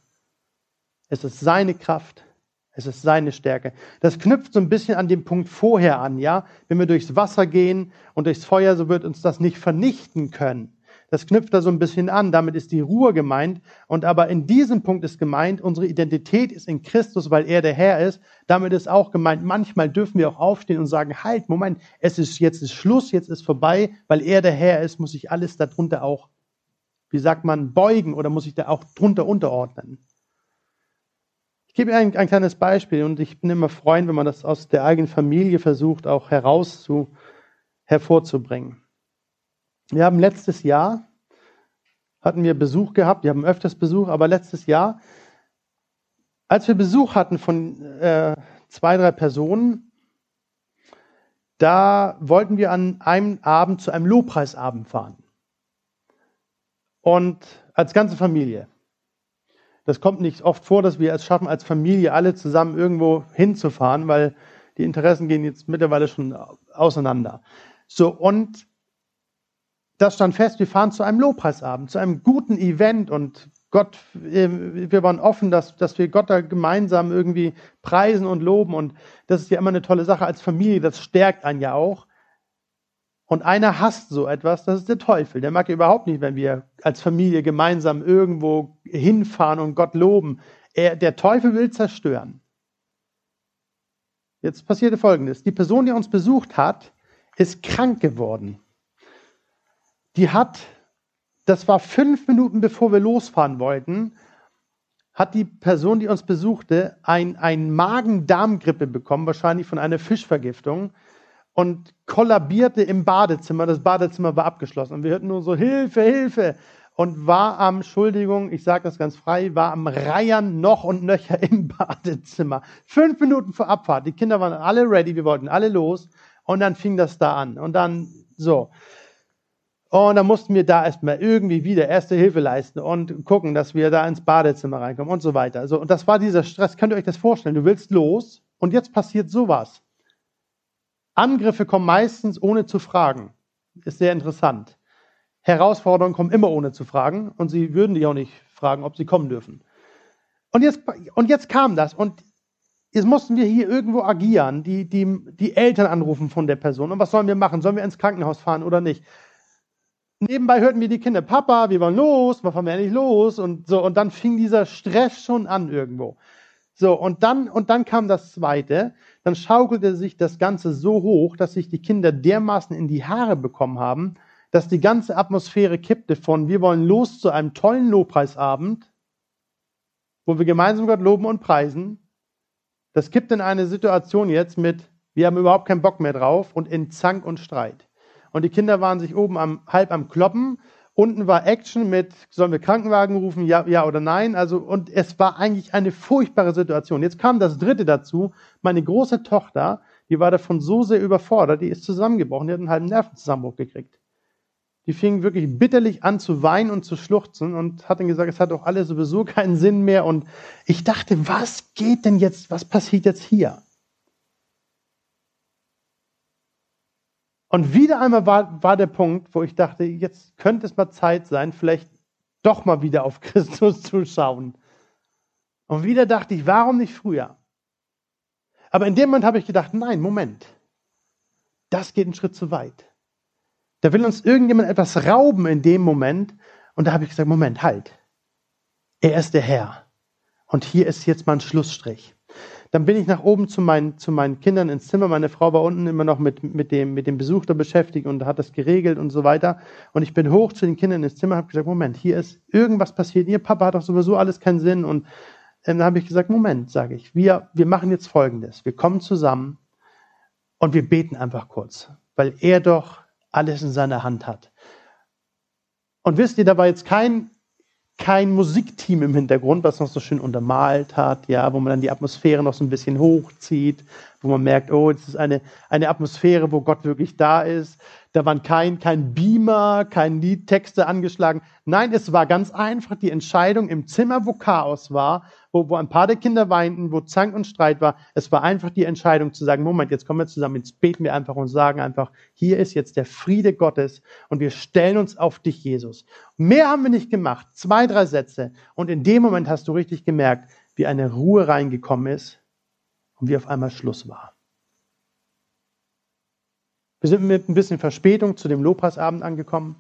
Es ist seine Kraft, es ist seine Stärke. Das knüpft so ein bisschen an den Punkt vorher an, ja? Wenn wir durchs Wasser gehen und durchs Feuer, so wird uns das nicht vernichten können. Das knüpft da so ein bisschen an. Damit ist die Ruhe gemeint. Und aber in diesem Punkt ist gemeint, unsere Identität ist in Christus, weil er der Herr ist. Damit ist auch gemeint, manchmal dürfen wir auch aufstehen und sagen, halt, Moment, es ist jetzt ist Schluss, jetzt ist vorbei, weil er der Herr ist, muss ich alles darunter auch, wie sagt man, beugen oder muss ich da auch drunter unterordnen. Ich gebe ein, ein kleines Beispiel und ich bin immer freuen, wenn man das aus der eigenen Familie versucht, auch heraus hervorzubringen. Wir haben letztes Jahr, hatten wir Besuch gehabt, wir haben öfters Besuch, aber letztes Jahr, als wir Besuch hatten von äh, zwei, drei Personen. Da wollten wir an einem Abend zu einem Lobpreisabend fahren. Und als ganze Familie. Das kommt nicht oft vor, dass wir es schaffen, als Familie alle zusammen irgendwo hinzufahren, weil die Interessen gehen jetzt mittlerweile schon auseinander. So, und das stand fest, wir fahren zu einem Lobpreisabend, zu einem guten Event und Gott, wir waren offen, dass, dass wir Gott da gemeinsam irgendwie preisen und loben und das ist ja immer eine tolle Sache als Familie, das stärkt einen ja auch. Und einer hasst so etwas, das ist der Teufel. Der mag ja überhaupt nicht, wenn wir als Familie gemeinsam irgendwo hinfahren und Gott loben. Er, der Teufel will zerstören. Jetzt passierte Folgendes. Die Person, die uns besucht hat, ist krank geworden. Die hat, das war fünf Minuten bevor wir losfahren wollten, hat die Person, die uns besuchte, ein, ein Magen-Darm-Grippe bekommen, wahrscheinlich von einer Fischvergiftung und kollabierte im Badezimmer. Das Badezimmer war abgeschlossen und wir hörten nur so Hilfe, Hilfe und war am, Entschuldigung, ich sage das ganz frei, war am Reiern noch und nöcher im Badezimmer. Fünf Minuten vor Abfahrt. Die Kinder waren alle ready, wir wollten alle los und dann fing das da an und dann so. Und dann mussten wir da erstmal irgendwie wieder erste Hilfe leisten und gucken, dass wir da ins Badezimmer reinkommen und so weiter. Also, und das war dieser Stress. Könnt ihr euch das vorstellen? Du willst los und jetzt passiert sowas. Angriffe kommen meistens ohne zu fragen. Ist sehr interessant. Herausforderungen kommen immer ohne zu fragen und sie würden dich auch nicht fragen, ob sie kommen dürfen. Und jetzt, und jetzt kam das und jetzt mussten wir hier irgendwo agieren, die, die, die Eltern anrufen von der Person. Und was sollen wir machen? Sollen wir ins Krankenhaus fahren oder nicht? Nebenbei hörten wir die Kinder, Papa, wir wollen los, wann fahren wir endlich los? Und so, und dann fing dieser Stress schon an irgendwo. So, und dann, und dann kam das zweite dann schaukelte sich das Ganze so hoch, dass sich die Kinder dermaßen in die Haare bekommen haben, dass die ganze Atmosphäre kippte von wir wollen los zu einem tollen Lobpreisabend, wo wir gemeinsam Gott loben und preisen. Das kippt in eine Situation jetzt mit wir haben überhaupt keinen Bock mehr drauf und in Zank und Streit. Und die Kinder waren sich oben am, halb am Kloppen Unten war Action mit, sollen wir Krankenwagen rufen, ja, ja oder nein? Also, und es war eigentlich eine furchtbare Situation. Jetzt kam das dritte dazu. Meine große Tochter, die war davon so sehr überfordert, die ist zusammengebrochen, die hat einen halben Nervenzusammenbruch gekriegt. Die fing wirklich bitterlich an zu weinen und zu schluchzen und hat dann gesagt, es hat doch alles sowieso keinen Sinn mehr. Und ich dachte, was geht denn jetzt, was passiert jetzt hier? Und wieder einmal war, war der Punkt, wo ich dachte, jetzt könnte es mal Zeit sein, vielleicht doch mal wieder auf Christus zu schauen. Und wieder dachte ich, warum nicht früher? Aber in dem Moment habe ich gedacht, nein, Moment. Das geht einen Schritt zu weit. Da will uns irgendjemand etwas rauben in dem Moment. Und da habe ich gesagt, Moment, halt. Er ist der Herr. Und hier ist jetzt mal ein Schlussstrich. Dann bin ich nach oben zu meinen, zu meinen Kindern ins Zimmer. Meine Frau war unten immer noch mit, mit, dem, mit dem Besuch da beschäftigt und hat das geregelt und so weiter. Und ich bin hoch zu den Kindern ins Zimmer, habe gesagt, Moment, hier ist irgendwas passiert. Ihr Papa hat doch sowieso alles keinen Sinn. Und dann habe ich gesagt, Moment, sage ich, wir, wir machen jetzt Folgendes. Wir kommen zusammen und wir beten einfach kurz, weil er doch alles in seiner Hand hat. Und wisst ihr, da war jetzt kein kein Musikteam im Hintergrund, was noch so schön untermalt hat, ja, wo man dann die Atmosphäre noch so ein bisschen hochzieht, wo man merkt, oh, es ist eine, eine Atmosphäre, wo Gott wirklich da ist. Da waren kein, kein Beamer, kein Liedtexte angeschlagen. Nein, es war ganz einfach die Entscheidung im Zimmer, wo Chaos war, wo, wo ein paar der Kinder weinten, wo Zank und Streit war. Es war einfach die Entscheidung zu sagen, Moment, jetzt kommen wir zusammen, jetzt beten wir einfach und sagen einfach, hier ist jetzt der Friede Gottes und wir stellen uns auf dich, Jesus. Mehr haben wir nicht gemacht. Zwei, drei Sätze. Und in dem Moment hast du richtig gemerkt, wie eine Ruhe reingekommen ist und wie auf einmal Schluss war. Wir sind mit ein bisschen Verspätung zu dem Lobpreisabend angekommen.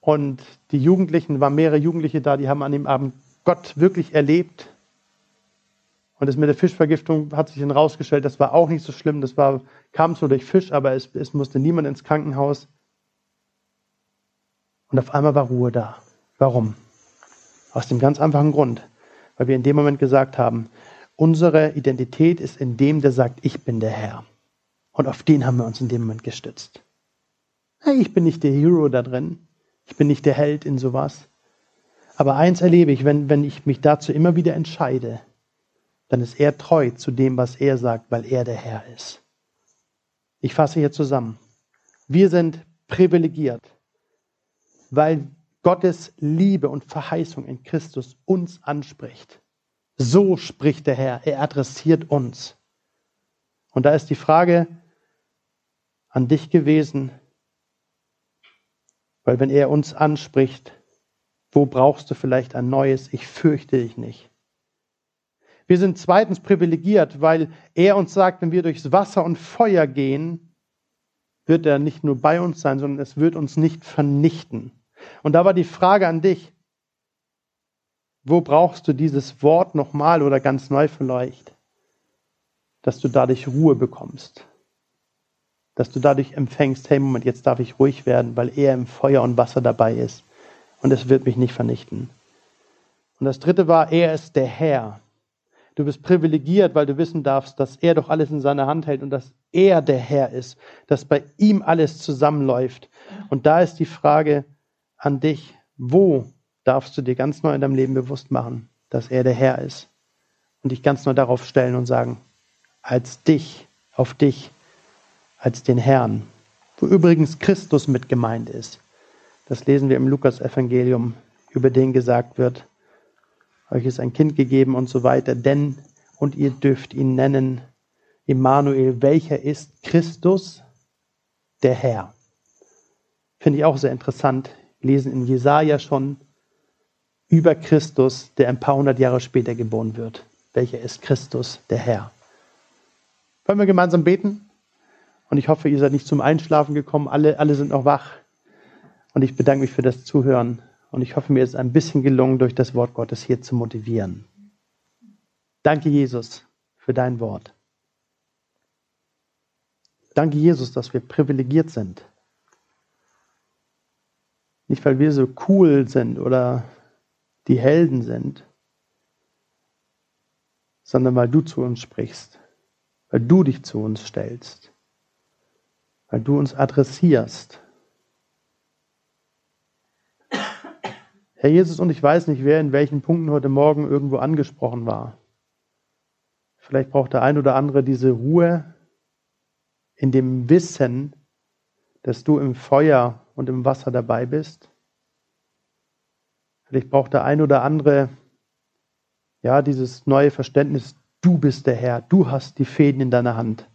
Und die Jugendlichen, waren mehrere Jugendliche da, die haben an dem Abend Gott wirklich erlebt. Und das mit der Fischvergiftung hat sich dann rausgestellt, das war auch nicht so schlimm. Das war, kam so durch Fisch, aber es, es musste niemand ins Krankenhaus. Und auf einmal war Ruhe da. Warum? Aus dem ganz einfachen Grund, weil wir in dem Moment gesagt haben, Unsere Identität ist in dem, der sagt, ich bin der Herr. Und auf den haben wir uns in dem Moment gestützt. Hey, ich bin nicht der Hero da drin. Ich bin nicht der Held in sowas. Aber eins erlebe ich, wenn, wenn ich mich dazu immer wieder entscheide, dann ist er treu zu dem, was er sagt, weil er der Herr ist. Ich fasse hier zusammen. Wir sind privilegiert, weil Gottes Liebe und Verheißung in Christus uns anspricht. So spricht der Herr. Er adressiert uns. Und da ist die Frage an dich gewesen, weil wenn er uns anspricht, wo brauchst du vielleicht ein neues? Ich fürchte dich nicht. Wir sind zweitens privilegiert, weil er uns sagt, wenn wir durchs Wasser und Feuer gehen, wird er nicht nur bei uns sein, sondern es wird uns nicht vernichten. Und da war die Frage an dich, wo brauchst du dieses Wort nochmal oder ganz neu vielleicht, dass du dadurch Ruhe bekommst, dass du dadurch empfängst, hey Moment, jetzt darf ich ruhig werden, weil er im Feuer und Wasser dabei ist und es wird mich nicht vernichten. Und das dritte war, er ist der Herr. Du bist privilegiert, weil du wissen darfst, dass er doch alles in seiner Hand hält und dass er der Herr ist, dass bei ihm alles zusammenläuft. Und da ist die Frage an dich, wo darfst du dir ganz neu in deinem Leben bewusst machen, dass er der Herr ist und dich ganz neu darauf stellen und sagen, als dich, auf dich, als den Herrn, wo übrigens Christus mit gemeint ist. Das lesen wir im Lukas-Evangelium, über den gesagt wird, euch ist ein Kind gegeben und so weiter, denn, und ihr dürft ihn nennen, Immanuel, welcher ist Christus, der Herr. Finde ich auch sehr interessant. lesen in Jesaja schon über Christus, der ein paar hundert Jahre später geboren wird. Welcher ist Christus, der Herr? Wollen wir gemeinsam beten? Und ich hoffe, ihr seid nicht zum Einschlafen gekommen. Alle, alle sind noch wach. Und ich bedanke mich für das Zuhören. Und ich hoffe, mir ist ein bisschen gelungen, durch das Wort Gottes hier zu motivieren. Danke, Jesus, für dein Wort. Danke, Jesus, dass wir privilegiert sind. Nicht, weil wir so cool sind oder die Helden sind, sondern weil du zu uns sprichst, weil du dich zu uns stellst, weil du uns adressierst Herr Jesus, und ich weiß nicht, wer in welchen Punkten heute Morgen irgendwo angesprochen war. Vielleicht braucht der ein oder andere diese Ruhe in dem Wissen, dass du im Feuer und im Wasser dabei bist. Vielleicht braucht der ein oder andere ja dieses neue Verständnis, du bist der Herr, du hast die Fäden in deiner Hand.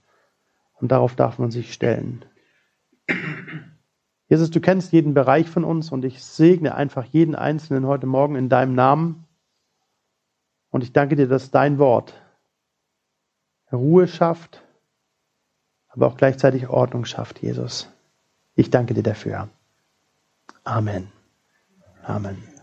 Und darauf darf man sich stellen. Jesus, du kennst jeden Bereich von uns und ich segne einfach jeden Einzelnen heute Morgen in deinem Namen. Und ich danke dir, dass dein Wort Ruhe schafft, aber auch gleichzeitig Ordnung schafft, Jesus. Ich danke dir dafür. Amen. Amen.